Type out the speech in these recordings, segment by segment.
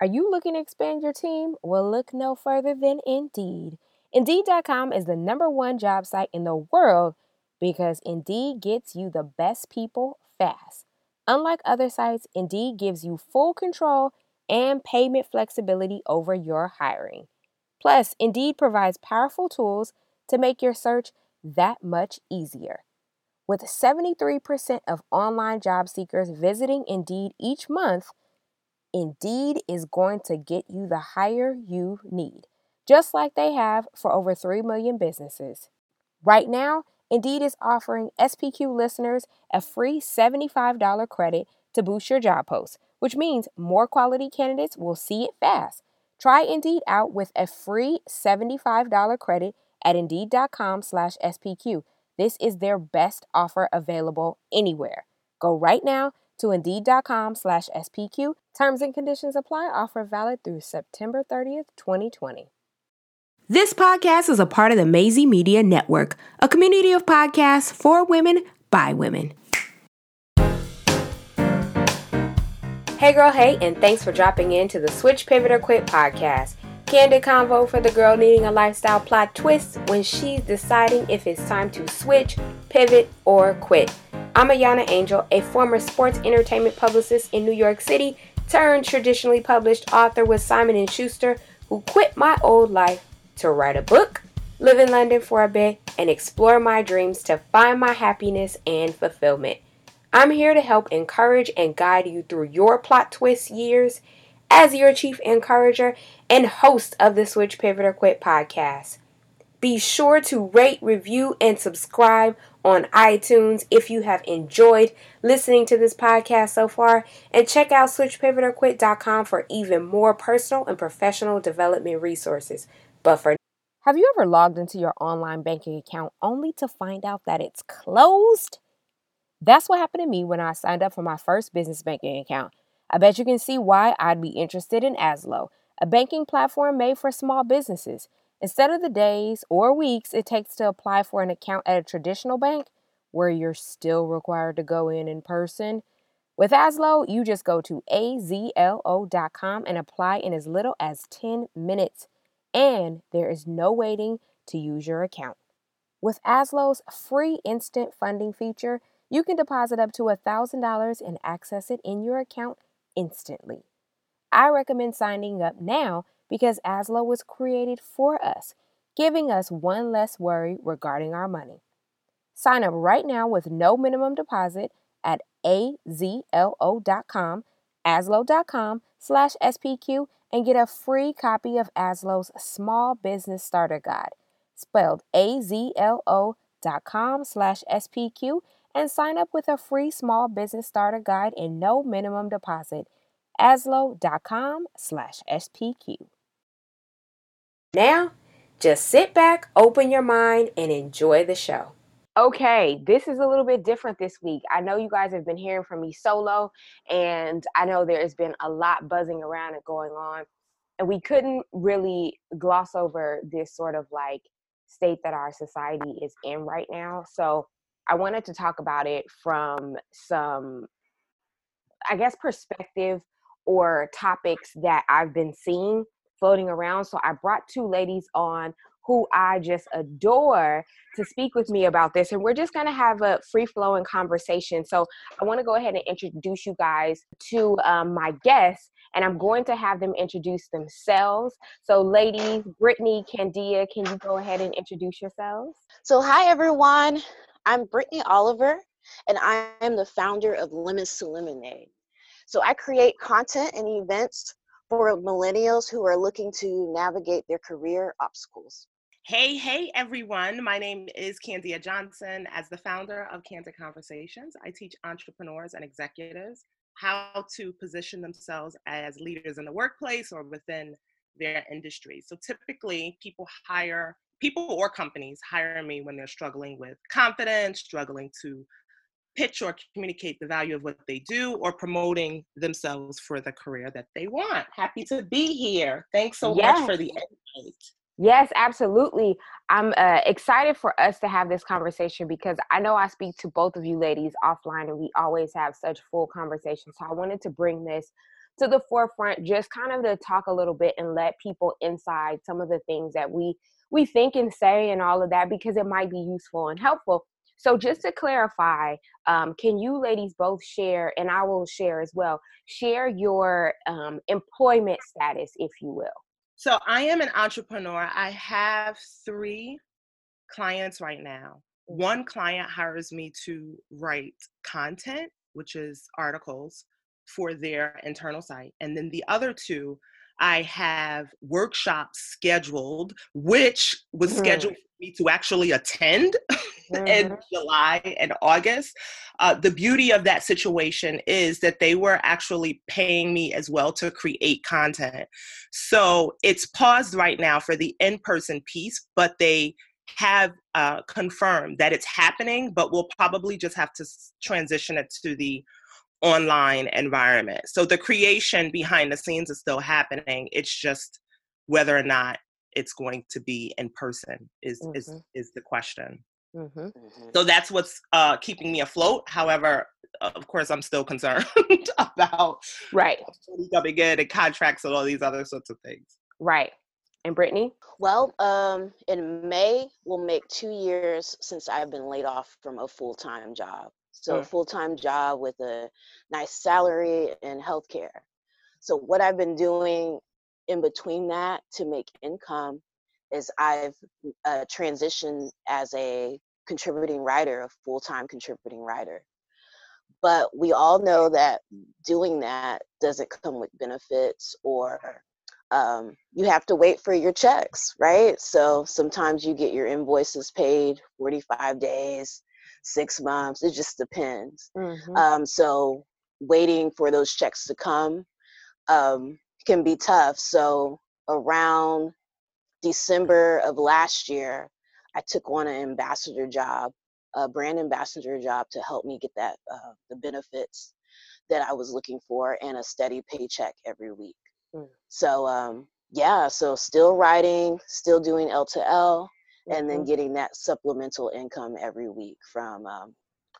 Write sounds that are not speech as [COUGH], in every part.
Are you looking to expand your team? Well, look no further than Indeed. Indeed.com is the number one job site in the world because Indeed gets you the best people fast. Unlike other sites, Indeed gives you full control and payment flexibility over your hiring. Plus, Indeed provides powerful tools to make your search that much easier. With 73% of online job seekers visiting Indeed each month, Indeed is going to get you the hire you need, just like they have for over 3 million businesses. Right now, Indeed is offering SPQ listeners a free $75 credit to boost your job post, which means more quality candidates will see it fast. Try Indeed out with a free $75 credit at indeed.com/spq. This is their best offer available anywhere. Go right now to indeed.com/spq. Terms and conditions apply. Offer valid through September 30th, 2020. This podcast is a part of the Maisie Media Network, a community of podcasts for women by women. Hey, girl, hey, and thanks for dropping in to the Switch Pivot or Quit podcast. Candid convo for the girl needing a lifestyle plot twist when she's deciding if it's time to switch, pivot, or quit. I'm Ayana Angel, a former sports entertainment publicist in New York City, turned traditionally published author with Simon & Schuster, who quit my old life to write a book, live in London for a bit, and explore my dreams to find my happiness and fulfillment. I'm here to help encourage and guide you through your plot twist years as your chief encourager and host of the Switch Pivot or Quit podcast. Be sure to rate, review, and subscribe on iTunes if you have enjoyed listening to this podcast so far. And check out switchpivotorquit.com for even more personal and professional development resources. But for have you ever logged into your online banking account only to find out that it's closed? That's what happened to me when I signed up for my first business banking account. I bet you can see why I'd be interested in Azlo, a banking platform made for small businesses. Instead of the days or weeks it takes to apply for an account at a traditional bank, where you're still required to go in in person, with Azlo, you just go to azlo.com and apply in as little as 10 minutes and there is no waiting to use your account. With Azlo's free instant funding feature, you can deposit up to $1,000 and access it in your account instantly. I recommend signing up now because Azlo was created for us, giving us one less worry regarding our money. Sign up right now with no minimum deposit at azlo.com, azlo.com slash SPQ and get a free copy of Azlo's Small Business Starter Guide, spelled azlo.com slash SPQ, and sign up with a free Small Business Starter Guide and no minimum deposit. Azlo.com slash SPQ. Now, just sit back, open your mind, and enjoy the show. Okay, this is a little bit different this week. I know you guys have been hearing from me solo, and I know there's been a lot buzzing around and going on. And we couldn't really gloss over this sort of like state that our society is in right now. So I wanted to talk about it from some, I guess, perspective or topics that I've been seeing floating around. So I brought two ladies on who I just adore to speak with me about this. And we're just going to have a free flowing conversation. So I want to go ahead and introduce you guys to um, my guests. And I'm going to have them introduce themselves. So, ladies, Brittney, Kandia, can you go ahead and introduce yourselves? So, hi everyone. I'm Brittney Oliver, and I am the founder of Lemons to Lemonade. So, I create content and events for millennials who are looking to navigate their career obstacles. Hey, hey, everyone. My name is Kandia Johnson. As the founder of Candid Conversations, I teach entrepreneurs and executives how to position themselves as leaders in the workplace or within their industry. So typically, people hire, people or companies hire me when they're struggling with confidence, struggling to pitch or communicate the value of what they do, or promoting themselves for the career that they want. Happy to be here. Thanks so yes. much for the invite. Yes, absolutely. I'm uh, excited for us to have this conversation because I know I speak to both of you ladies offline and we always have such full conversations. So I wanted to bring this to the forefront just kind of to talk a little bit and let people inside some of the things that we we think and say and all of that because it might be useful and helpful so just to clarify um, can you ladies both share and i will share as well share your um, employment status if you will so i am an entrepreneur i have three clients right now one client hires me to write content which is articles for their internal site. And then the other two, I have workshops scheduled, which was mm-hmm. scheduled for me to actually attend [LAUGHS] mm-hmm. in July and August. Uh, the beauty of that situation is that they were actually paying me as well to create content. So it's paused right now for the in person piece, but they have uh, confirmed that it's happening, but we'll probably just have to transition it to the online environment. So the creation behind the scenes is still happening. It's just whether or not it's going to be in person is mm-hmm. is is the question. Mm-hmm. So that's what's uh, keeping me afloat. However, of course, I'm still concerned [LAUGHS] about right coming in and contracts and all these other sorts of things. Right. And Brittney? Well, um, in May, we'll make two years since I've been laid off from a full time job. So, mm. a full time job with a nice salary and healthcare. So, what I've been doing in between that to make income is I've uh, transitioned as a contributing writer, a full time contributing writer. But we all know that doing that doesn't come with benefits or um, you have to wait for your checks, right? So sometimes you get your invoices paid 45 days, six months. It just depends. Mm-hmm. Um, so waiting for those checks to come um, can be tough. So around December of last year, I took on an ambassador job, a brand ambassador job to help me get that uh, the benefits that I was looking for and a steady paycheck every week. Mm. So um, yeah, so still writing, still doing L to L, and then mm-hmm. getting that supplemental income every week from um,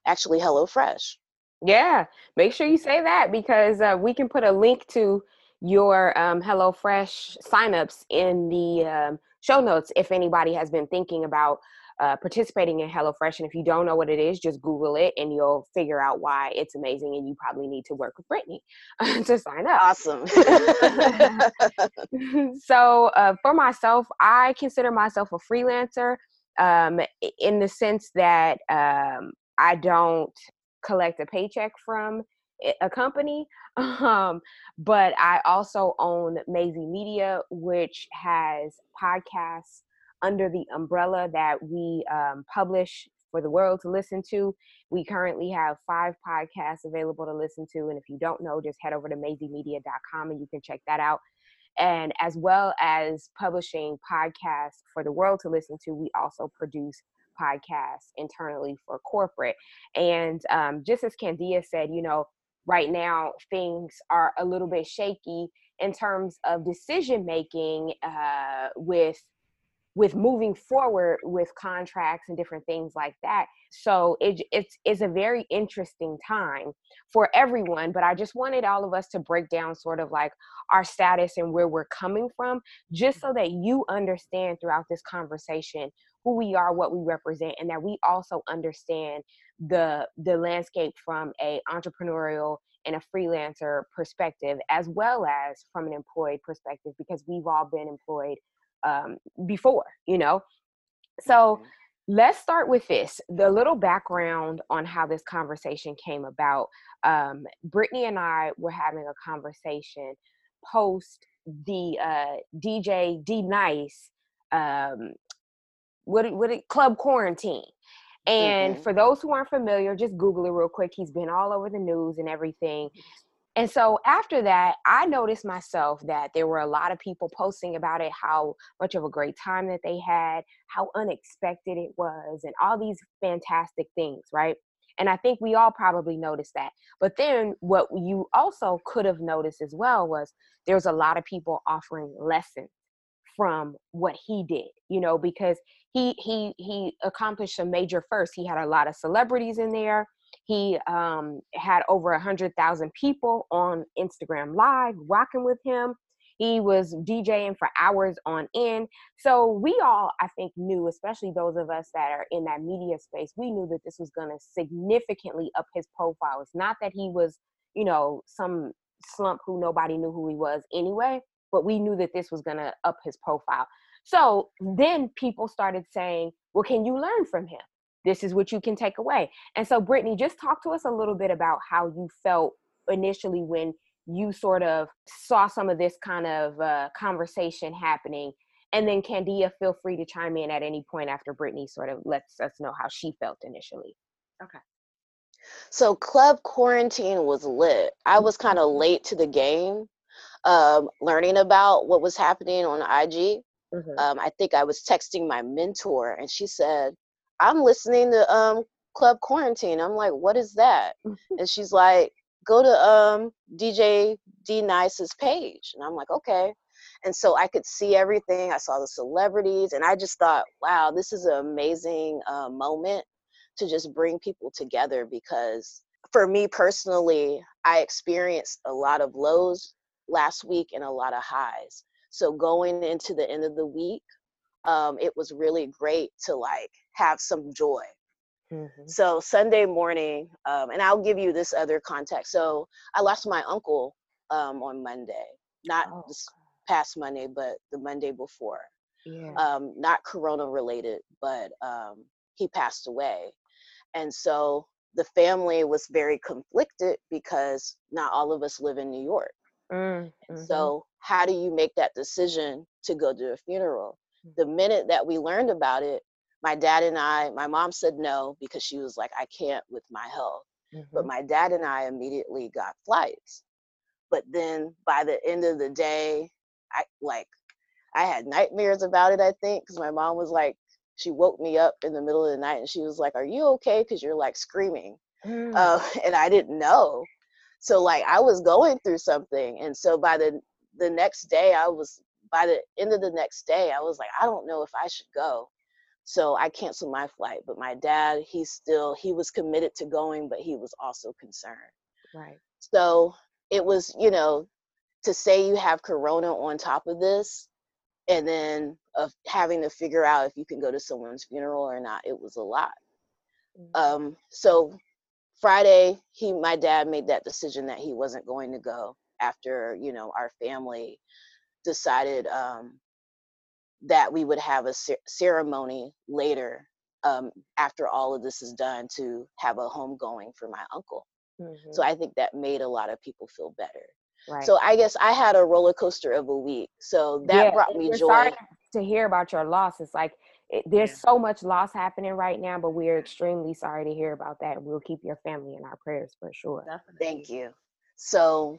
actually HelloFresh. Yeah, make sure you say that because uh, we can put a link to your um, HelloFresh signups in the um, show notes if anybody has been thinking about uh, participating in HelloFresh. And if you don't know what it is, just Google it and you'll figure out why it's amazing. And you probably need to work with Brittney [LAUGHS] to sign up. Awesome. [LAUGHS] so uh, for myself, I consider myself a freelancer um, in the sense that um, I don't collect a paycheck from a company [LAUGHS] um, but i also own Maisie media which has podcasts under the umbrella that we um, publish for the world to listen to. We currently have five podcasts available to listen to. And if you don't know, just head over to maisiemedia.com and you can check that out. And as well as publishing podcasts for the world to listen to, we also produce podcasts internally for corporate. And um, just as Kandia said, you know, right now things are a little bit shaky in terms of decision making uh, with with moving forward with contracts and different things like that. So it, it's, it's a very interesting time for everyone. But I just wanted all of us to break down sort of like our status and where we're coming from, just so that you understand throughout this conversation who we are, what we represent, and that we also understand the the landscape from a entrepreneurial and a freelancer perspective as well as from an employed perspective because we've all been employed um, before, you know? So mm-hmm. let's start with this the little background on how this conversation came about. Um, Brittney and I were having a conversation post the uh, DJ D Nice um, what what club quarantine. And mm-hmm. for those who aren't familiar, just Google it real quick. He's been all over the news and everything. And so after that, I noticed myself that there were a lot of people posting about it, how much of a great time that they had, how unexpected it was, and all these fantastic things, right? And I think we all probably noticed that. But then what you also could have noticed as well was there's a lot of people offering lessons from what he did, you know, because he he he accomplished a major first. He had a lot of celebrities in there He um, had over a hundred thousand people on Instagram Live rocking with him. He was DJing for hours on end. So we all, I think, knew, especially those of us that are in that media space, we knew that this was going to significantly up his profile. It's not that he was, you know, some slump who nobody knew who he was anyway, but we knew that this was going to up his profile. So then people started saying, well, can you learn from him? This is what you can take away. And so, Brittney, just talk to us a little bit about how you felt initially when you sort of saw some of this kind of uh, conversation happening. And then Kandia, feel free to chime in at any point after Brittney sort of lets us know how she felt initially. Okay. So Club Quarantine was lit. I was kind of late to the game, um, learning about what was happening on IG. Mm-hmm. Um, I think I was texting my mentor, and she said, "I'm listening to um, Club Quarantine." I'm like, "What is that?" [LAUGHS] and she's like, go to um, DJ D Nice's page. And I'm like, okay. And so I could see everything. I saw the celebrities, and I just thought, wow, this is an amazing uh, moment to just bring people together because for me personally, I experienced a lot of lows last week and a lot of highs. So going into the end of the week, um, it was really great to like have some joy Mm-hmm. So Sunday morning, um, and I'll give you this other context. So I lost my uncle um, on Monday, not oh. this past Monday, but the Monday before. Yeah. Um, not Corona related, but um, he passed away, and so the family was very conflicted because not all of us live in New York. Mm-hmm. So how do you make that decision to go to a funeral? Mm. The minute that we learned about it, my dad and I, my mom said no because she was like, I can't with my health. Mm-hmm. But my dad and I immediately got flights. But then by the end of the day, I like, I had nightmares about it, I think, because my mom was like, she woke me up in the middle of the night and she was like, Are you okay? Because you're like screaming. Mm. Uh, [LAUGHS] and I didn't know. So, like, I was going through something. And so by the, the next day, I was, by the end of the next day, I was like, I don't know if I should go so I canceled my flight. But my dad, he still, he was committed to going, but he was also concerned. Right. So it was, you know, to say you have corona on top of this and then of having to figure out if you can go to someone's funeral or not, it was a lot. Mm-hmm. Um, so Friday, he my dad made that decision that he wasn't going to go after, you know, our family decided um, that we would have a ceremony later um, after all of this is done to have a homegoing for my uncle. Mm-hmm. So I think that made a lot of people feel better. Right. So I guess I had a roller coaster of a week. So that yeah, brought me joy. to hear about your loss. It's like it, there's yeah. so much loss happening right now, but we are extremely sorry to hear about that. We'll keep your family in our prayers for sure. Definitely. Thank you. So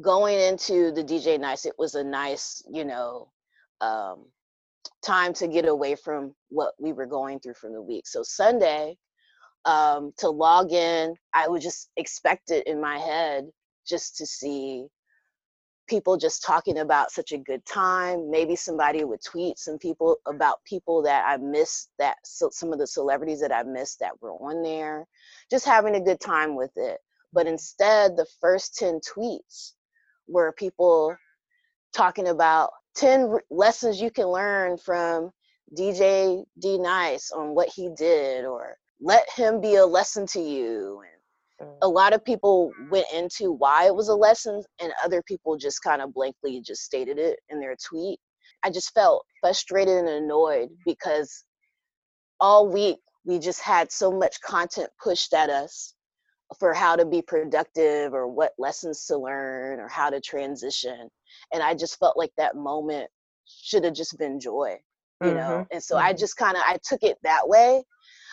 going into the DJ Nice, it was a nice, you know, um, time to get away from what we were going through from the week. So Sunday, um, to log in, I would just expect it in my head just to see people just talking about such a good time. Maybe somebody would tweet some people about people that I missed that so some of the celebrities that I missed that were on there, just having a good time with it. But instead, the first 10 tweets were people talking about 10 lessons you can learn from DJ D Nice on what he did, or let him be a lesson to you. And a mm. lot of people went into why it was a lesson, and other people just kind of blankly just stated it in their tweet. I just felt frustrated and annoyed because all week we just had so much content pushed at us for how to be productive or what lessons to learn or how to transition and i just felt like that moment should have just been joy you mm-hmm. know and so mm-hmm. i just kind of i took it that way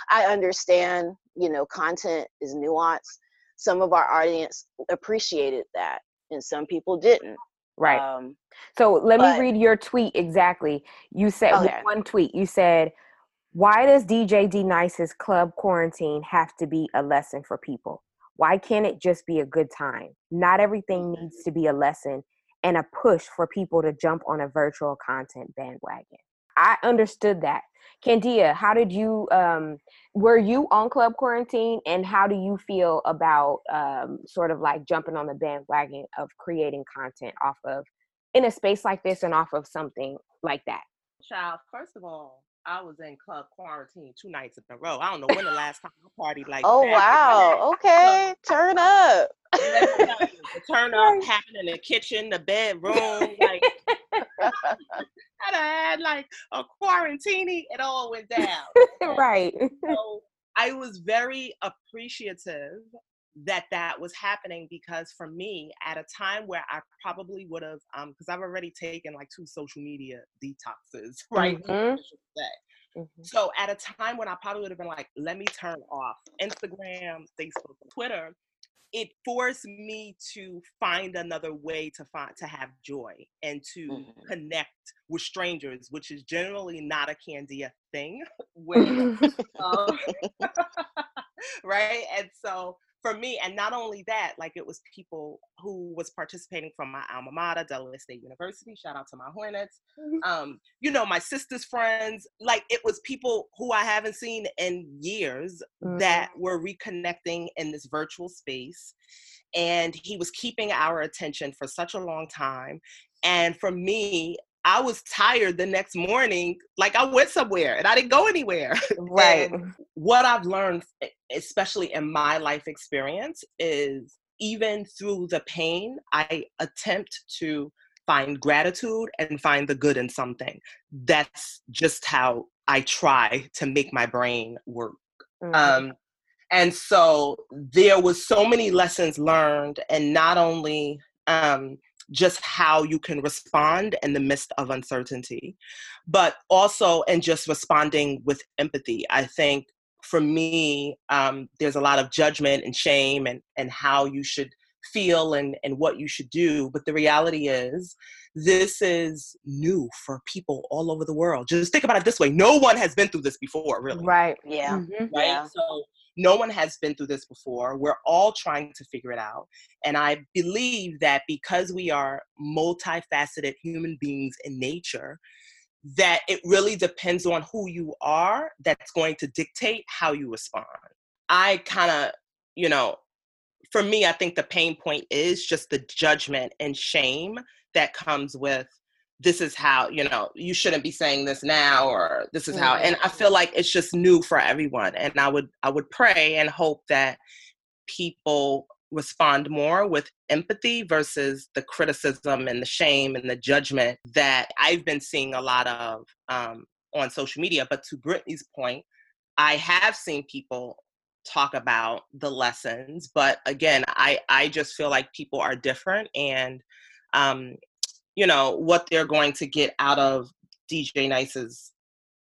i understand you know content is nuanced some of our audience appreciated that and some people didn't right um, so let but, me read your tweet exactly you said okay. one tweet you said why does dj d nice's club quarantine have to be a lesson for people why can't it just be a good time not everything mm-hmm. needs to be a lesson and a push for people to jump on a virtual content bandwagon. I understood that. Kandia, how did you um were you on club quarantine and how do you feel about um sort of like jumping on the bandwagon of creating content off of in a space like this and off of something like that? Child, first of all, I was in club quarantine two nights in a row. I don't know when the last time I partied [LAUGHS] like oh that. wow okay turn up turn [LAUGHS] up happened in the kitchen, the [LAUGHS] bedroom, like [LAUGHS] I had like a quarantine. It all went down. [LAUGHS] right. So [LAUGHS] I was very appreciative that that was happening because for me, at a time where I probably would have, um, because I've already taken like two social media detoxes, right? Mhm. Mm-hmm. Mhm. So at a time when I probably would have been like, let me turn off Instagram, Facebook, Twitter, it forced me to find another way to find to have joy and to Mhm. connect with strangers, which is generally not a Kandia thing. [LAUGHS] When, [LAUGHS] [LAUGHS] um, right? And so for me, and not only that, like it was people who was participating from my alma mater, Delaware State University. Shout out to my Hornets. Um, you know, my sister's friends. Like it was people who I haven't seen in years that were reconnecting in this virtual space. And he was keeping our attention for such a long time. And for me, I was tired the next morning, like I went somewhere and I didn't go anywhere. [LAUGHS] right. What I've learned, especially in my life experience, is even through the pain, I attempt to find gratitude and find the good in something. That's just how I try to make my brain work. Mhm. Um, and so there was so many lessons learned, and not only um, just how you can respond in the midst of uncertainty, but also in just responding with empathy. I think for me, um, there's a lot of judgment and shame and, and how you should feel and, and what you should do. But the reality is, this is new for people all over the world. Just think about it this way no one has been through this before, really right. yeah Mhm. right? Yeah. So no one has been through this before. We're all trying to figure it out. And I believe that because we are multifaceted human beings in nature, that it really depends on who you are that's going to dictate how you respond. I kind of, you know, for me, I think the pain point is just the judgment and shame that comes with this is how, you know, you shouldn't be saying this now or this is how and I feel like it's just new for everyone. And I would I would pray and hope that people respond more with empathy versus the criticism and the shame and the judgment that I've been seeing a lot of um, on social media. But to Brittney's point, I have seen people talk about the lessons, but again, I I just feel like people are different, and um, you know what they're going to get out of DJ Nice's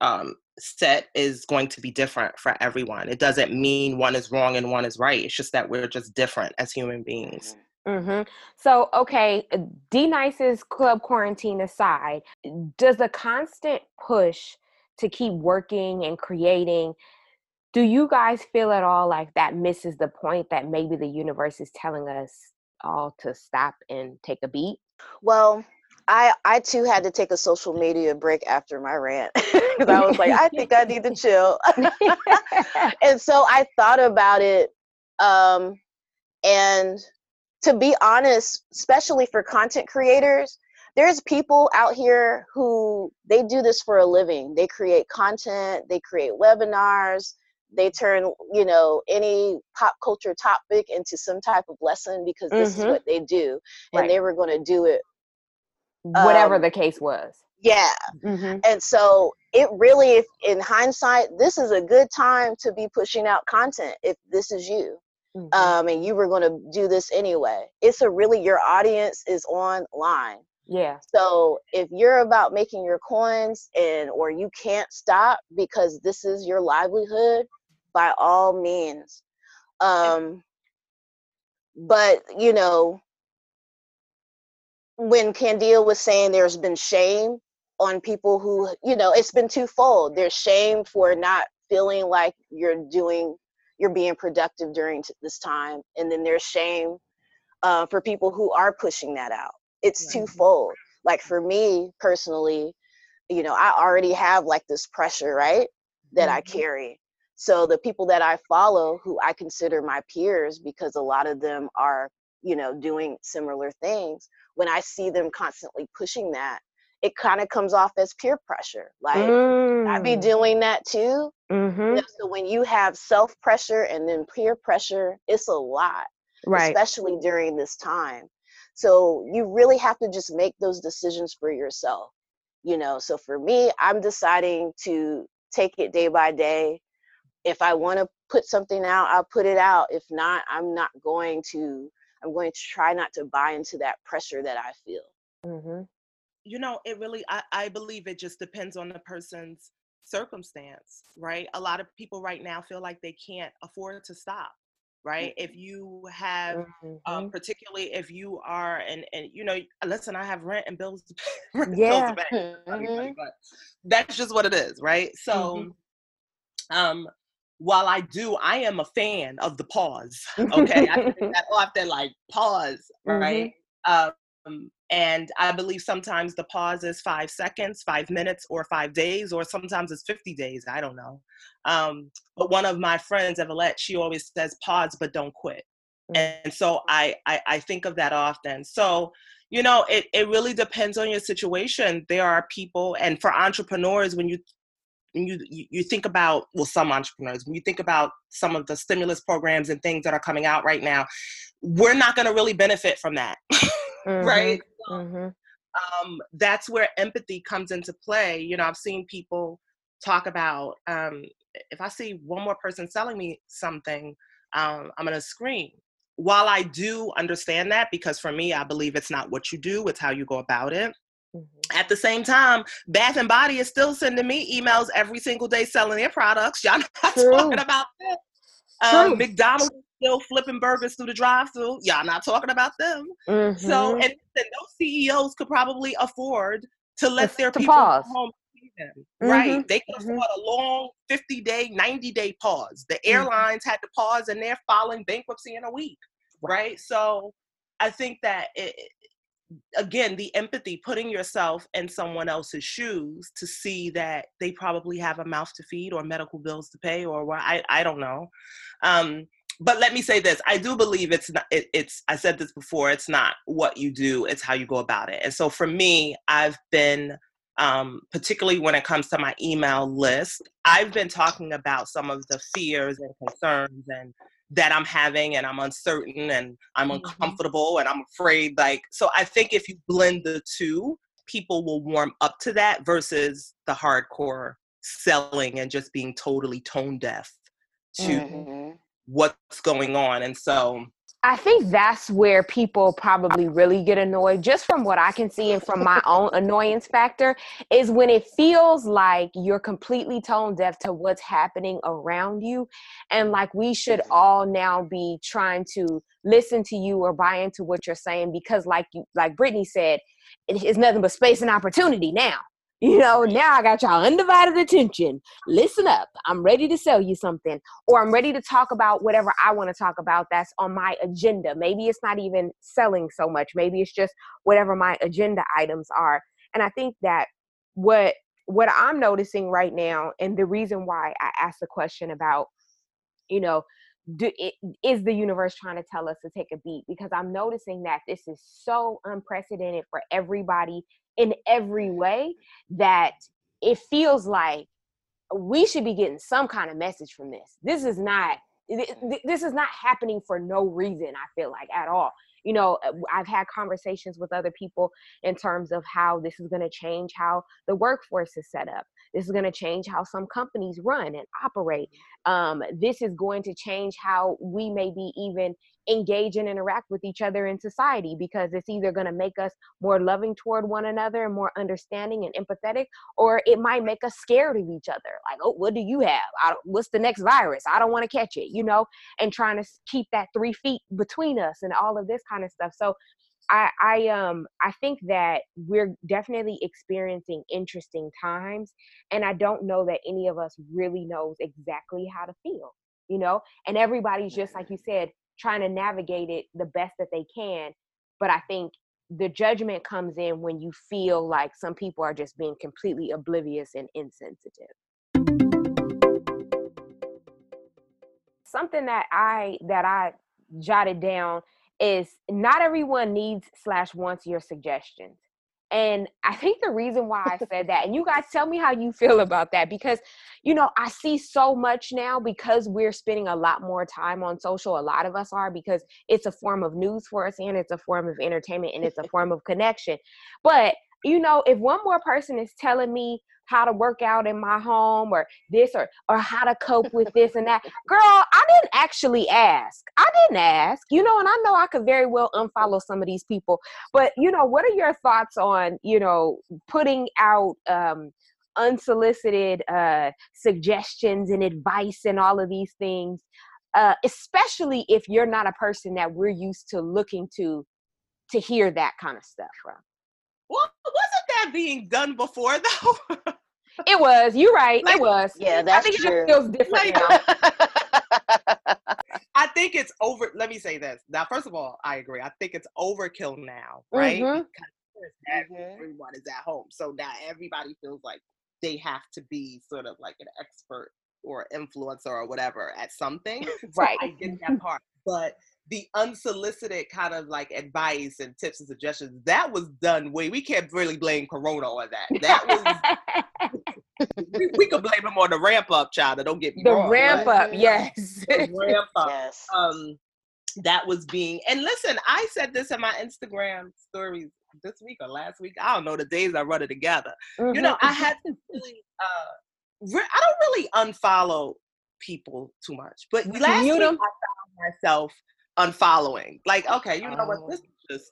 um, set is going to be different for everyone. It doesn't mean one is wrong and one is right. It's just that we're just different as human beings. hmm So, okay, D Nice's club quarantine aside, does the constant push to keep working and creating, do you guys feel at all like that misses the point that maybe the universe is telling us all to stop and take a beat? Well, I I too had to take a social media break after my rant [LAUGHS] because I was like, I think I need to [LAUGHS] chill. [LAUGHS] and so I thought about it, um, and to be honest, especially for content creators, there's people out here who they do this for a living. They create content, they create webinars, they turn you know any pop culture topic into some type of lesson because this is Mhm. what they do, and Right. they were going to do it Whatever Um, the case was. yeah hmm and so it really if in hindsight this is a good time to be pushing out content if this is you Mhm. um, and you were going to do this anyway it's a really your audience is online yeah. so if you're about making your coins and or you can't stop because this is your livelihood by all means um but you know when Kandia was saying there's been shame on people who, you know, it's been twofold. There's shame for not feeling like you're doing, you're being productive during t- this time, and then there's shame uh, for people who are pushing that out. It's Right. twofold. Like for me personally, you know, I already have like this pressure, right? That mm-hmm. I carry. So the people that I follow who I consider my peers because a lot of them are, you know, doing similar things, when I see them constantly pushing that, it kind of comes off as peer pressure. Like mm. I'd be mm. doing that too. Mm-hmm. You know, so when you have self pressure and then peer pressure, it's a lot, right? Especially during this time. So you really have to just make those decisions for yourself. You know, so for me, I'm deciding to take it day by day. If I want to put something out, I'll put it out. If not, I'm not going to. I'm going to try not to buy into that pressure that I feel. Mm-hmm you know, it really, I, I believe it just depends on the person's circumstance, right? A lot of people right now feel like they can't afford to stop right if you have um, mm-hmm. um, particularly if you are and and you know listen i have rent and bills to pay, yeah. Bills to pay. Mm-hmm. but that's just what it is right so mm-hmm. um while i do i am a fan of the pause okay i think [LAUGHS] that often like pause right mm-hmm. um and I believe sometimes the pause is five seconds, five minutes, or five days, or sometimes it's 50 days. I don't know. Um, but one of my friends, Evelette, she always says, pause, but don't quit. Mm. And so I, I, I think of that often. So, you know, it, it really depends on your situation. There are people, and for entrepreneurs, when you when you you think about well some entrepreneurs when you think about some of the stimulus programs and things that are coming out right now we're not going to really benefit from that [LAUGHS] mm-hmm. right mm-hmm. Um, that's where empathy comes into play you know i've seen people talk about um, if i see one more person selling me something um, i'm going to scream while i do understand that because for me i believe it's not what you do it's how you go about it. At the same time, Bath and Body is still sending me emails every single day selling their products. [LAUGHS] Y'all not True. talking about that. Um, McDonald's still flipping burgers through the drive-through. Y'all not talking about them. Mm-hmm. So, and, and those CEOs could probably afford to let their to people pause. home mm-hmm. right? They can mm-hmm. afford a long 50 day, 90 day pause. The mm-hmm. airlines had to pause and they're filing bankruptcy in a week, right? So I think that it, again, the empathy, putting yourself in someone else's shoes to see that they probably have a mouth to feed or medical bills to pay or I, I don't know. Um, but let me say this i do believe it's not it, it's i said this before it's not what you do it's how you go about it and so for me i've been um, particularly when it comes to my email list i've been talking about some of the fears and concerns and that i'm having and i'm uncertain and i'm mm-hmm. uncomfortable and i'm afraid like so i think if you blend the two people will warm up to that versus the hardcore selling and just being totally tone deaf to mm-hmm what's going on. And so I think that's where people probably really get annoyed, just from what I can see and from my own annoyance factor, is when it feels like you're completely tone deaf to what's happening around you. And like we should all now be trying to listen to you or buy into what you're saying because, like you, like Brittney said, it is nothing but space and opportunity now. You know, now I got y'all undivided attention. Listen up. I'm ready to sell you something, or I'm ready to talk about whatever I want to talk about that's on my agenda. Maybe it's not even selling so much, maybe it's just whatever my agenda items are. And I think that what what I'm noticing right now, and the reason why I asked the question about, you know, do, is the universe trying to tell us to take a beat? Because I'm noticing that this is so unprecedented for everybody in every way that it feels like we should be getting some kind of message from this. This is not this is not happening for no reason i feel like at all. You know uh, i've had conversations with other people in terms of how this is going to change how the workforce is set up. This is going to change how some companies run and operate. Um, this is going to change how we maybe even engage and interact with each other in society because it's either going to make us more loving toward one another and more understanding and empathetic or it might make us scared of each other like oh what do you have? What's the next virus? I don't want to catch it you know and trying to keep that three feet between us and all of this kind of stuff. So I, I um I think that we're definitely experiencing interesting times and I don't know that any of us really knows exactly how to feel, you know? And everybody's just like you said trying to navigate it the best that they can. But I think the judgment comes in when you feel like some people are just being completely oblivious and insensitive. Something that I that I jotted down is not everyone needs slash wants your suggestions. And I think the reason why I said that, and you guys tell me how you feel about that, because, you know, I see so much now because we're spending a lot more time on social. A lot of us are because it's a form of news for us and it's a form of entertainment and it's a form of connection. But, you know, if one more person is telling me, how to work out in my home or this or or how to cope with this and that. Girl, I didn't actually ask. I didn't ask. You know, and I know I could very well unfollow some of these people. But you know, what are your thoughts on, you know, putting out um unsolicited uh suggestions and advice and all of these things? Uh, especially if you're not a person that we're used to looking to to hear that kind of stuff from. Well, that being done before though? [LAUGHS] it was. You're right. Like, it was. Yeah, that's I think true. it feels different like, now. [LAUGHS] I think it's over. Let me say this. Now, first of all, I agree. I think it's overkill now, right? Mm-hmm. Because mm-hmm. everyone is at home, so now everybody feels like they have to be sort of like an expert or influencer or whatever at something. [LAUGHS] So right. I get that part, but the unsolicited kind of like advice and tips and suggestions that was done way we can't really blame corona on that [LAUGHS] that was we, we, could blame them on the ramp up child don't get me the wrong ramp up yes the ramp up yes. um that was being and listen i said this in my instagram stories this week or last week i don't know the days i run it together mm-hmm. you know i had to really uh re- i don't really unfollow people too much but last week them? i found myself unfollowing. Like, okay, you know what? This is just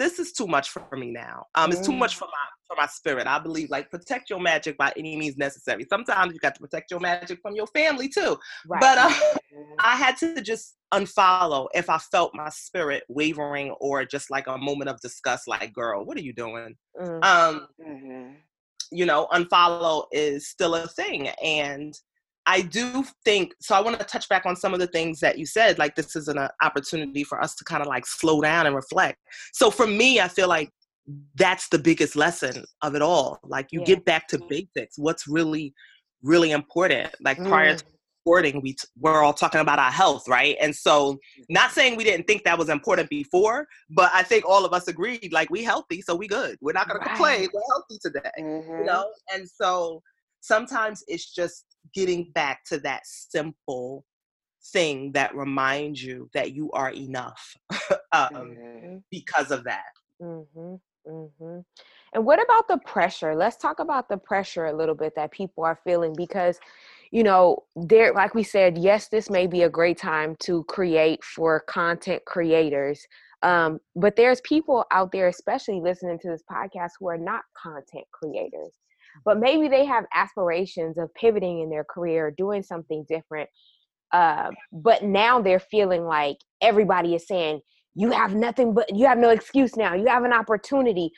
this is too much for me now. Um, it's too much mm. for my for my spirit. I believe like protect your magic by any means necessary. Sometimes you got to protect your magic from your family too. Right. But uh, [LAUGHS] I had to just unfollow if I felt my spirit wavering or just like a moment of disgust. Like, girl, what are you doing? Mm-hmm. Um, mm-hmm. you know, unfollow is still a thing, and I do think so. I want to touch back on some of the things that you said. Like, this is an uh, opportunity for us to kind of like slow down and reflect. So, for me, I feel like that's the biggest lesson of it all. Like, you yeah. get back to basics. What's really, really important? Like, mm. prior to recording, we t- we're all talking about our health, right? And so, not saying we didn't think that was important before, but I think all of us agreed, like, we healthy, so we good. We're not gonna complain. We're healthy today, mm-hmm. you know. And so, sometimes it's just getting back to that simple thing that reminds you that you are enough [LAUGHS] um, mm-hmm. because of that. Mm-hmm. Mm-hmm. And what about the pressure? Let's talk about the pressure a little bit that people are feeling because, you know, there, like we said, yes, this may be a great time to create for content creators. Um, but there's people out there, especially listening to this podcast, who are not content creators but maybe they have aspirations of pivoting in their career, doing something different. Uh, but now they're feeling like everybody is saying, you have nothing but you have no excuse now. You have an opportunity.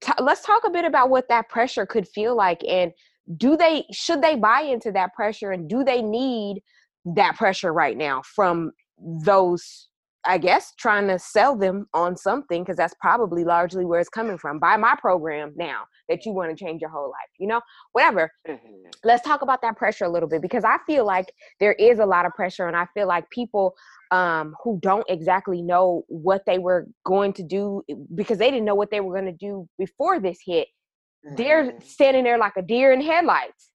T- let's talk a bit about what that pressure could feel like and do they should they buy into that pressure and do they need that pressure right now from those I guess trying to sell them on something because that's probably largely where it's coming from. Buy my program now that you want to change your whole life, you know, whatever. Mm-hmm. Let's talk about that pressure a little bit because I feel like there is a lot of pressure, and I feel like people um, who don't exactly know what they were going to do eh, because they didn't know what they were going to do before this hit, mm-hmm. they're standing there like a deer in headlights.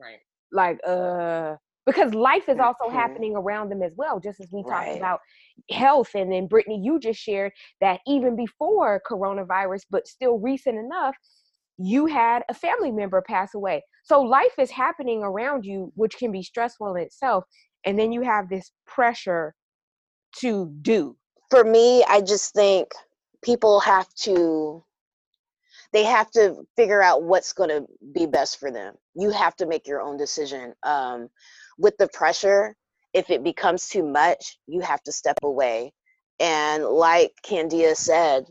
Right. Like, uh, because life is also mm-hmm. happening around them as well just as we right. talked about health and then brittney you just shared that even before coronavirus but still recent enough you had a family member pass away so life is happening around you which can be stressful in itself and then you have this pressure to do for me i just think people have to they have to figure out what's going to be best for them you have to make your own decision um, with the pressure, if it becomes too much, you have to step away. And like Kandia said,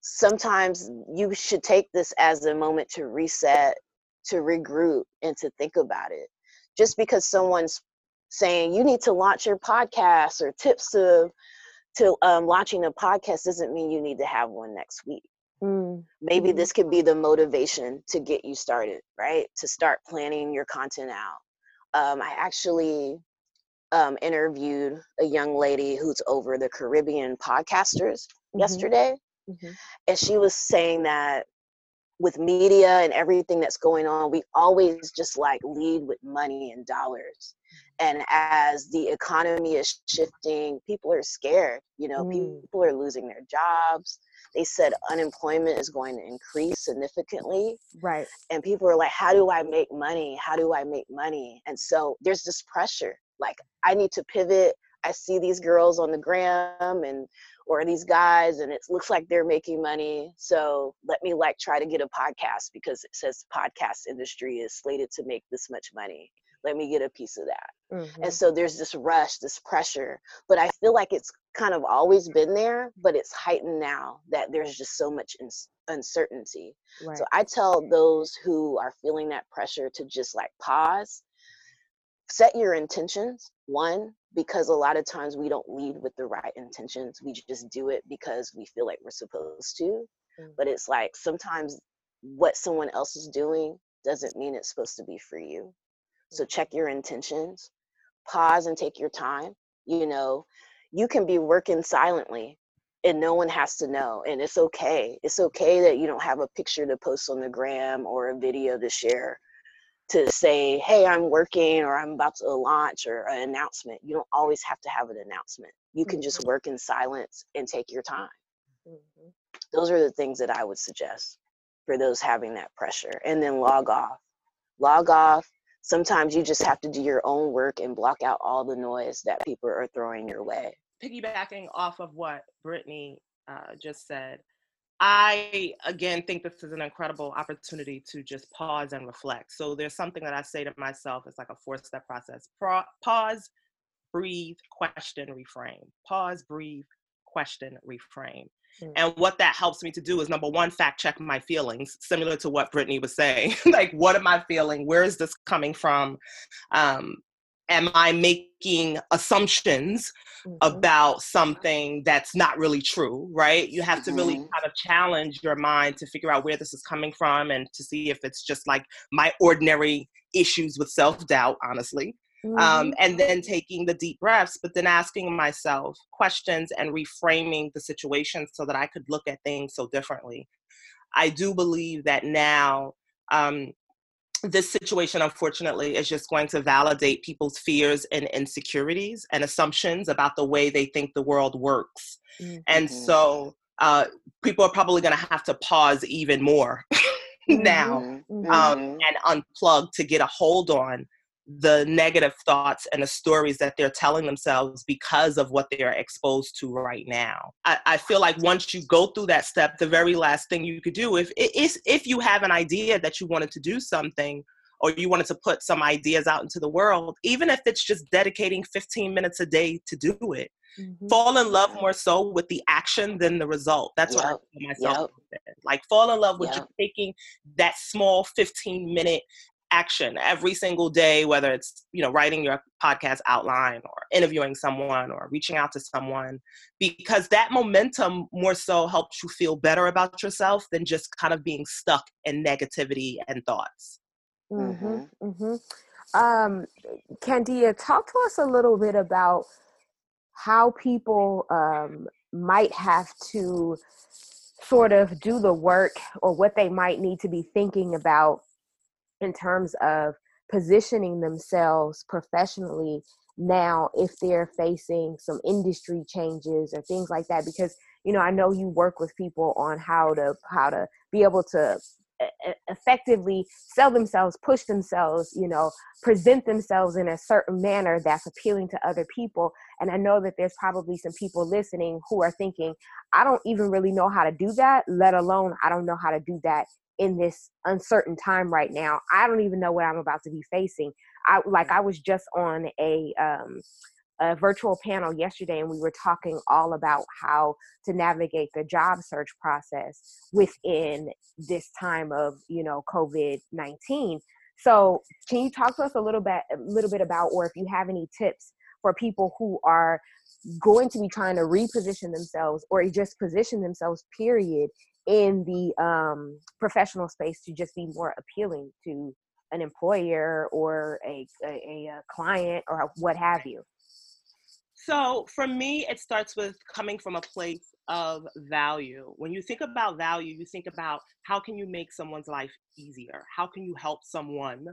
sometimes you should take this as a moment to reset, to regroup, and to think about it. Just because someone's saying you need to launch your podcast or tips to to um, launching a podcast doesn't mean you need to have one next week. Mm. Maybe Mhm. this could be the motivation to get you started, right? To start planning your content out. Um, I actually um, interviewed a young lady who's over the Caribbean podcasters Mhm. yesterday, Mhm. and she was saying that with media and everything that's going on, we always just like lead with money and dollars. And as the economy is shifting, people are scared. You know, Mm. people are losing their jobs. They said unemployment is going to increase significantly. Right. And people are like, how do I make money? How do I make money? And so there's this pressure. Like, I need to pivot. I see these girls on the gram and or these guys and it looks like they're making money so let me like try to get a podcast because it says podcast industry is slated to make this much money let me get a piece of that Mhm. and so there's this rush this pressure but i feel like it's kind of always been there but it's heightened now that there's just so much ins uncertainty Right. so i tell those who are feeling that pressure to just like pause set your intentions one because a lot of times we don't lead with the right intentions we just do it because we feel like we're supposed to Mm. but it's like sometimes what someone else is doing doesn't mean it's supposed to be for you so check your intentions pause and take your time you know? You can be working silently and no one has to know and it's okay. It's okay that you don't have a picture to post on the gram or a video to share to say hey i'm working or i'm about to launch or an announcement. You don't always have to have an announcement. You can just work in silence and take your time. Mhm. those are the things that i would suggest for those having that pressure and then log off. Log off sometimes you just have to do your own work and block out all the noise that people are throwing your way piggybacking off of what Brittney uh, just said, I again think this is an incredible opportunity to just pause and reflect. So there's something that I say to myself. It's like a four-step process: Pro- pause, breathe, question, reframe. Pause, breathe, question, reframe. Mm. And what that helps me to do is number one, fact check my feelings, similar to what Brittney was saying. [LAUGHS] like, what am I feeling? Where is this coming from? Um, am I making assumptions Mhm. about something that's not really true, right? You have to really Mhm. kind of challenge your mind to figure out where this is coming from and to see if it's just like my ordinary issues with self doubt, honestly. Um, Mhm. and then taking the deep breaths, but then asking myself questions and reframing the situation so that I could look at things so differently. I do believe that now um, this situation, unfortunately, is just going to validate people's fears and insecurities and assumptions about the way they think the world works. Mhm. And so uh, people are probably going to have to pause even more [LAUGHS] now Mhm. Mhm. um, Mhm. and unplug to get a hold on the negative thoughts and the stories that they're telling themselves because of what they're exposed to right now. I, I feel like once you go through that step, the very last thing you could do, if is if you have an idea that you wanted to do something or you wanted to put some ideas out into the world, even if it's just dedicating 15 minutes a day to do it, Mhm. fall in love more so with the action than the result. That's what I Yep. tell myself. Yep. Like fall in love with Yep. just taking that small 15 minute action every single day, whether it's you know writing your podcast outline or interviewing someone or reaching out to someone, because that momentum more so helps you feel better about yourself than just kind of being stuck in negativity and thoughts. Mhm. Mhm. Um, Kandia, talk to us a little bit about how people um, might have to sort of do the work or what they might need to be thinking about in terms of positioning themselves professionally now if they're facing some industry changes or things like that because you know i know you work with people on how to how to be able to effectively sell themselves push themselves you know present themselves in a certain manner that's appealing to other people. And i know that there's probably some people listening who are thinking i don't even really know how to do that let alone i don't know how to do that in this uncertain time right now i don't even know what i'm about to be facing. I like i was just on a um a virtual panel yesterday and we were talking all about how to navigate the job search process within this time of you know covid-19 so can you talk to us a little bit a little bit about or if you have any tips for people who are going to be trying to reposition themselves or just position themselves period in the um, professional space to just be more appealing to an employer or a, a, a client or what have you so for me, it starts with coming from a place of value. When you think about value, you think about how can you make someone's life easier? How can you help someone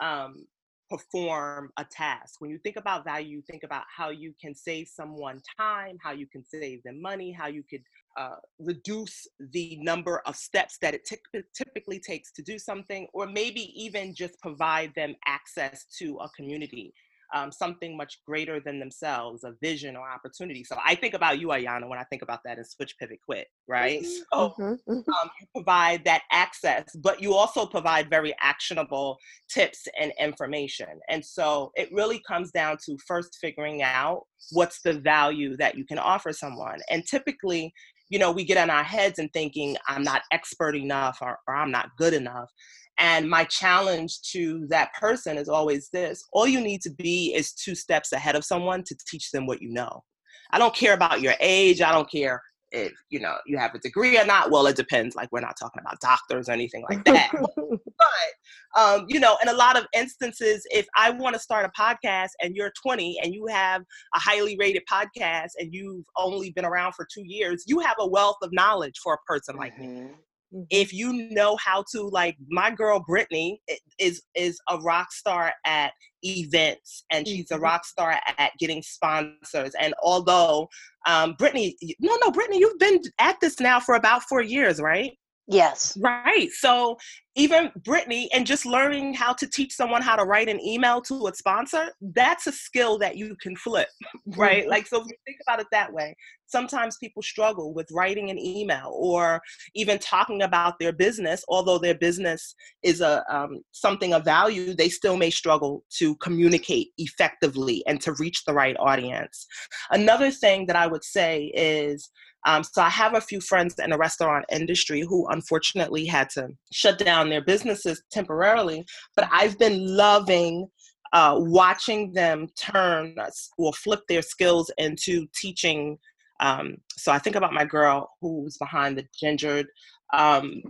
um, perform a task? When you think about value, you think about how you can save someone time, how you can save them money, how you could uh, reduce the number of steps that it t- typically takes to do something, or maybe even just provide them access to a community um, something much greater than themselves, a vision or opportunity. So I think about you, Ayana, when I think about that in Switch Pivot Quit, right? Mm-hmm. So mm-hmm, mm-hmm. um, you provide that access, but you also provide very actionable tips and information. And so it really comes down to first figuring out what's the value that you can offer someone. And typically, you know, we get on our heads and thinking, I'm not expert enough or, or I'm not good enough. And my challenge to that person is always this all you need to be is two steps ahead of someone to teach them what you know. I don't care about your age. I don't care if you know you have a degree or not well it depends like we're not talking about doctors or anything like that [LAUGHS] but um, you know in a lot of instances if i want to start a podcast and you're 20 and you have a highly rated podcast and you've only been around for two years you have a wealth of knowledge for a person like mm-hmm. me Mm-hmm. If you know how to, like my girl Brittney is is a rock star at events, and she's mm-hmm. a rock star at getting sponsors. And although um, Brittney, no, no, Brittney, you've been at this now for about four years, right? Yes. Right. So even Brittney and just learning how to teach someone how to write an email to a sponsor, that's a skill that you can flip. [LAUGHS] Right. Mm-hmm. Like, so if you think about it that way, sometimes people struggle with writing an email or even talking about their business, although their business is a um, something of value, they still may struggle to communicate effectively and to reach the right audience. Another thing that I would say is, um, so I have a few friends in the restaurant industry who unfortunately had to shut down their businesses temporarily, but I've been loving uh, watching them turn or flip their skills into teaching. Um, so I think about my girl who's behind the gingered um,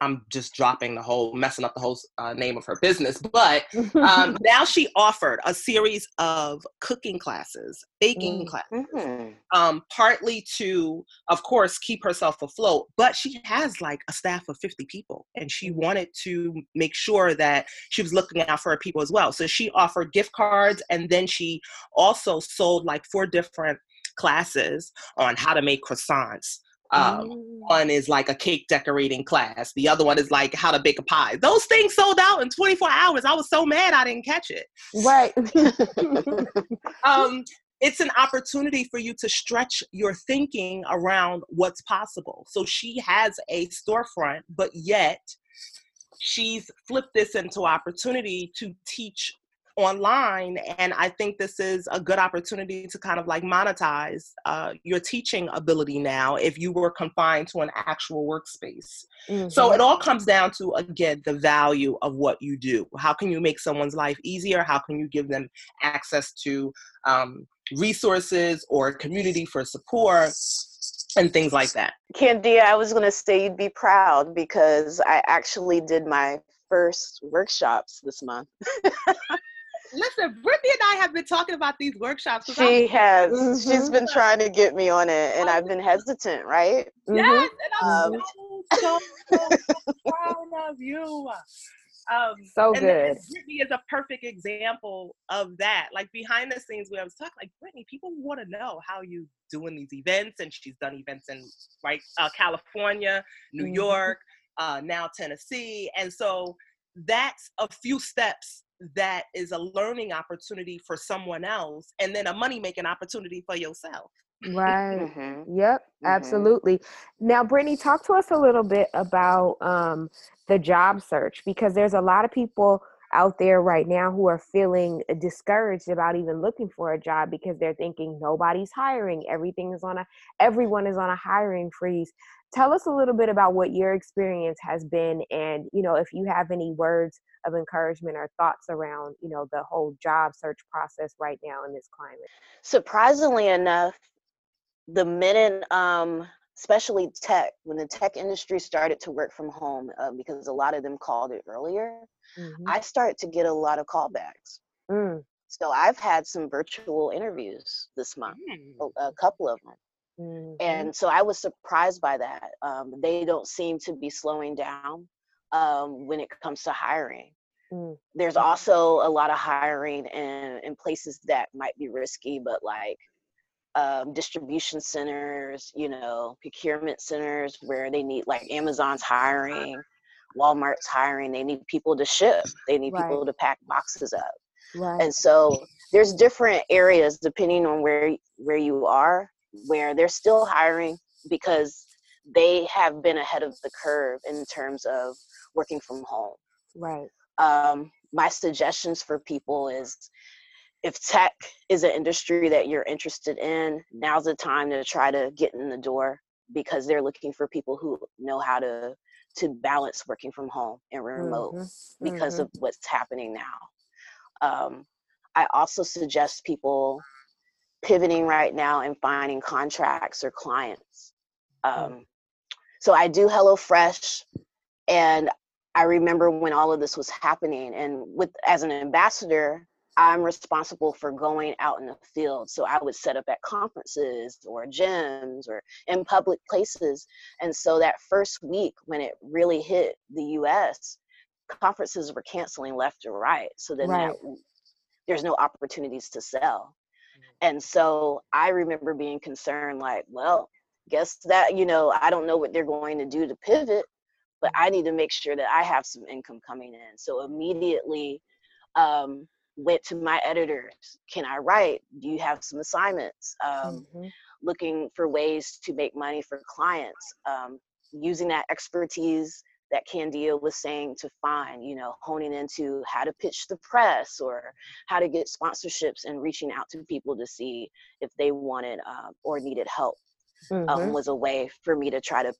I'm just dropping the whole, messing up the whole uh, name of her business. But um, [LAUGHS] now she offered a series of cooking classes, baking mm-hmm. classes, um, partly to, of course, keep herself afloat. But she has like a staff of 50 people, and she wanted to make sure that she was looking out for her people as well. So she offered gift cards, and then she also sold like four different classes on how to make croissants um, mm. One is like a cake decorating class. The other one is like how to bake a pie. Those things sold out in 24 hours. I was so mad I didn't catch it. Right. [LAUGHS] um, it's an opportunity for you to stretch your thinking around what's possible. So she has a storefront, but yet she's flipped this into opportunity to teach online and i think this is a good opportunity to kind of like monetize uh, your teaching ability now if you were confined to an actual workspace. Mm-hmm. so it all comes down to again the value of what you do. How can you make someone's life easier? How can you give them access to um, resources or community for support and things like that? Kandia i was going to say you'd be proud because i actually did my first workshops this month [LAUGHS] listen, Brittney and I have been talking about these workshops. She has. Mm-hmm. She's been trying to get me on it, and I've been hesitant, right? Yes, mm-hmm. and I'm um, so, so, so [LAUGHS] proud of you. Um, so good. Brittney is a perfect example of that. Like behind the scenes, we I was talking like Brittney, people want to know how you doing these events, and she's done events in right uh, California, New mm-hmm. York, uh, now Tennessee, and so that's a few steps that is a learning opportunity for someone else and then a money making opportunity for yourself. Right. Mm-hmm. Yep. Mm-hmm. Absolutely. Now, Brittney, talk to us a little bit about um, the job search because there's a lot of people out there right now who are feeling discouraged about even looking for a job because they're thinking nobody's hiring everything is on a everyone is on a hiring freeze. Tell us a little bit about what your experience has been and you know if you have any words of encouragement or thoughts around you know the whole job search process right now in this climate. Surprisingly enough the minute um especially tech when the tech industry started to work from home uh, because a lot of them called it earlier mm-hmm. i started to get a lot of callbacks mm. so i've had some virtual interviews this month mm. a, a, couple of them mm-hmm. and so i was surprised by that um, they don't seem to be slowing down um, when it comes to hiring mm. there's also a lot of hiring in, in places that might be risky but like um, distribution centers, you know, procurement centers where they need like Amazon's hiring, Walmart's hiring. They need people to ship. They need right. people to pack boxes up. Right. And so there's different areas depending on where where you are where they're still hiring because they have been ahead of the curve in terms of working from home. Right. Um, my suggestions for people is if tech is an industry that you're interested in, now's the time to try to get in the door because they're looking for people who know how to to balance working from home and remote mm-hmm. because mm-hmm. of what's happening now. Um, I also suggest people pivoting right now and finding contracts or clients. Mm. Um, so I do HelloFresh, and I remember when all of this was happening, and with as an ambassador, I'm responsible for going out in the field. So I would set up at conferences or gyms or in public places. And so that first week when it really hit the US, conferences were canceling left or right. So then right. That, there's no opportunities to sell. Mm-hmm. And so I remember being concerned, like, well, guess that, you know, I don't know what they're going to do to pivot, but I need to make sure that I have some income coming in. So immediately, um, went to my editors can i write do you have some assignments um, mm-hmm. looking for ways to make money for clients um, using that expertise that kandia was saying to find you know honing into how to pitch the press or how to get sponsorships and reaching out to people to see if they wanted uh, or needed help um, mm-hmm. um, was a way for me to try to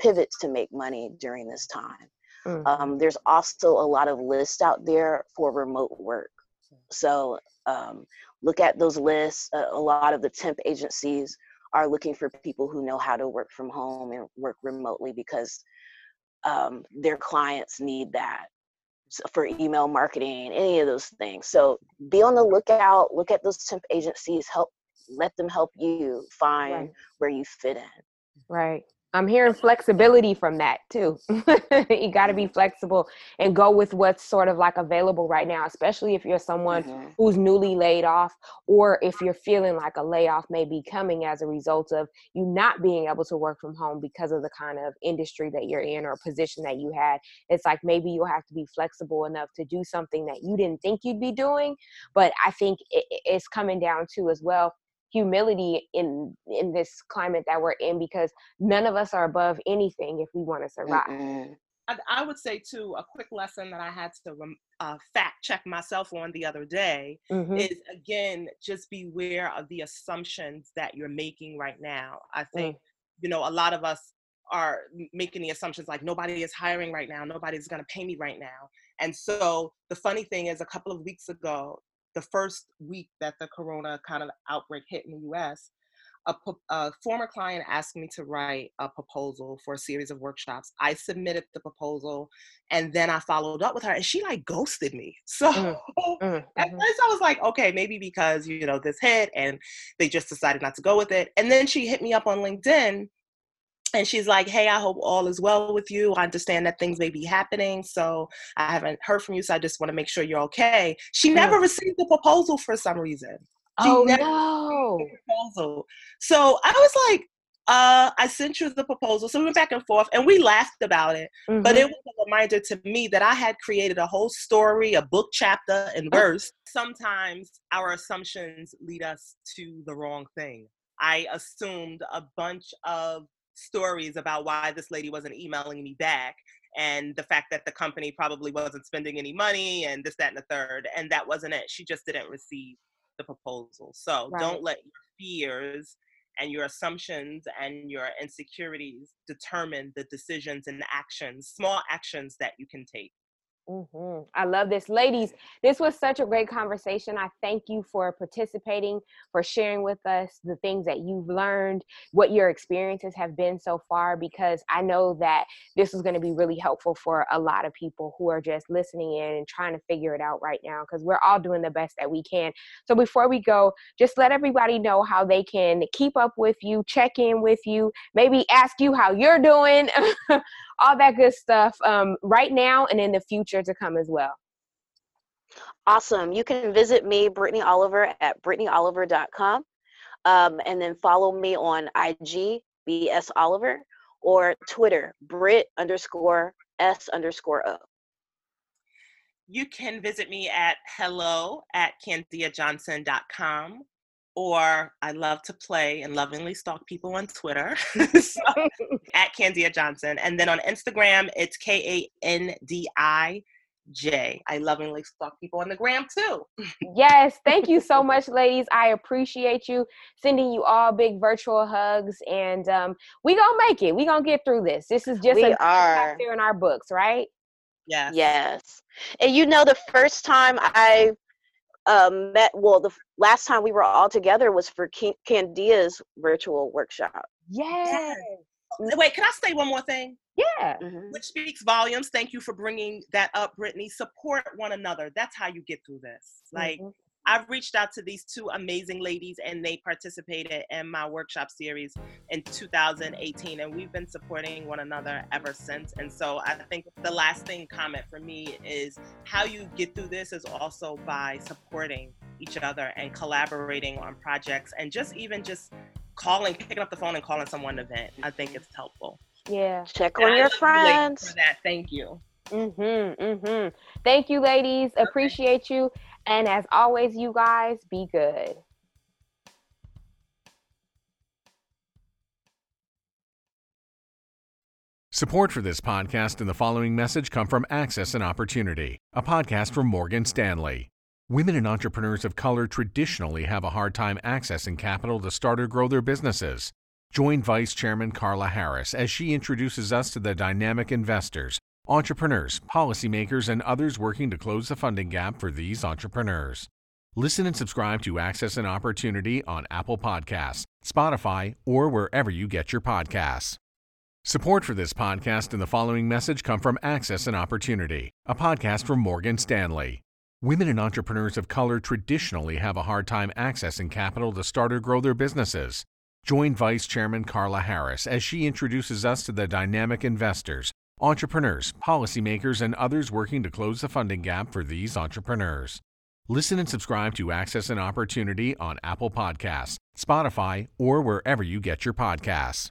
pivot to make money during this time mm-hmm. um, there's also a lot of lists out there for remote work so um, look at those lists. Uh, a lot of the temp agencies are looking for people who know how to work from home and work remotely because um, their clients need that for email marketing, any of those things. So be on the lookout. Look at those temp agencies. Help let them help you find right. where you fit in. Right. I'm hearing flexibility from that too. [LAUGHS] you got to be flexible and go with what's sort of like available right now, especially if you're someone mm-hmm. who's newly laid off or if you're feeling like a layoff may be coming as a result of you not being able to work from home because of the kind of industry that you're in or position that you had. It's like maybe you'll have to be flexible enough to do something that you didn't think you'd be doing. But I think it's coming down to as well humility in in this climate that we're in because none of us are above anything if we want to survive. I, I, would say too a quick lesson that I had to uh, fact check myself on the other day mm-hmm. is again just beware of the assumptions that you're making right now. I think mm. you know a lot of us are making the assumptions like nobody is hiring right now, nobody's going to pay me right now. And so the funny thing is, a couple of weeks ago, the first week that the corona kind of outbreak hit in the US, a, a, former client asked me to write a proposal for a series of workshops. I submitted the proposal and then I followed up with her and she like ghosted me. [LAUGHS] So mm, mm, at mm-hmm. first I was like, okay, maybe because, you know, this hit and they just decided not to go with it. And then she hit me up on LinkedIn and she's like, Hey, I hope all is well with you. I understand that things may be happening, so I haven't heard from you, so I just want to make sure you're okay. She never received the proposal for some reason. She oh no! Proposal. So I was like, uh, I sent you the proposal. So we went back and forth and we laughed about it. Mm-hmm. But it was a reminder to me that I had created a whole story, a book chapter and verse. Sometimes our assumptions lead us to the wrong thing. I assumed a bunch of stories about why this lady wasn't emailing me back. and the fact that the company probably wasn't spending any money and this, that, and the third. And that wasn't it. She just didn't receive the proposal. So right. don't let your fears and your assumptions and your insecurities determine the decisions and actions, small actions that you can take. Mm-hmm. I love this. Ladies, this was such a great conversation. I thank you for participating, for sharing with us the things that you've learned, what your experiences have been so far, because I know that this is going to be really helpful for a lot of people who are just listening in and trying to figure it out right now, because we're all doing the best that we can. So before we go, just let everybody know how they can keep up with you, check in with you, maybe ask you how you're doing. [LAUGHS] all that good stuff um, right now and in the future to come as well. Awesome. You can visit me, Brittney Oliver, at brittneyoliver.com. Um, and then follow me on IG, BS Oliver, or Twitter, Brit underscore S underscore O. You can visit me at hello at kandiajohnson.com or I love to play and lovingly stalk people on Twitter [LAUGHS] so, [LAUGHS] at Kandia Johnson. And then on Instagram, it's K A N D I J. I lovingly stalk people on the gram too. yes, thank you so [LAUGHS] much, ladies. I appreciate you. Sending you all big virtual hugs, and um, we gonna make it. We gonna get through this. This is just we a are in our books, right? Yes. Yes. And you know, the first time I um, met well the last time we were all together was for kandia's virtual workshop. Yes. Wait can i say one more thing? Yeah. Mm-hmm. which speaks volumes. Thank you for bringing that up brittney. Support one another. That's how you get through this. Like mm-hmm. I've reached out to these two amazing ladies and they participated in my workshop series in 2018 and we've been supporting one another ever since. And so I think the last thing comment for me is how you get through this is also by supporting each other and collaborating on projects and just even just calling, picking up the phone and calling someone an event. I think it's helpful. Yeah. Check on your friends. For that. Thank you. Mhm. Mhm. Thank you ladies. Appreciate you. And as always, you guys, be good. Support for this podcast and the following message come from Access and Opportunity, a podcast from Morgan Stanley. Women and entrepreneurs of color traditionally have a hard time accessing capital to start or grow their businesses. Join Vice Chairman Carla Harris as she introduces us to the dynamic investors entrepreneurs, policymakers, and others working to close the funding gap for these entrepreneurs. Listen and subscribe to Access and Opportunity on Apple Podcasts, Spotify, or wherever you get your podcasts. Support for this podcast and the following message come from Access and Opportunity, a podcast from Morgan Stanley. Women and entrepreneurs of color traditionally have a hard time accessing capital to start or grow their businesses. Join Vice Chairman Carla Harris as she introduces us to the dynamic investors entrepreneurs, policymakers, and others working to close the funding gap for these entrepreneurs. Listen and subscribe to Access and Opportunity on Apple Podcasts, Spotify, or wherever you get your podcasts.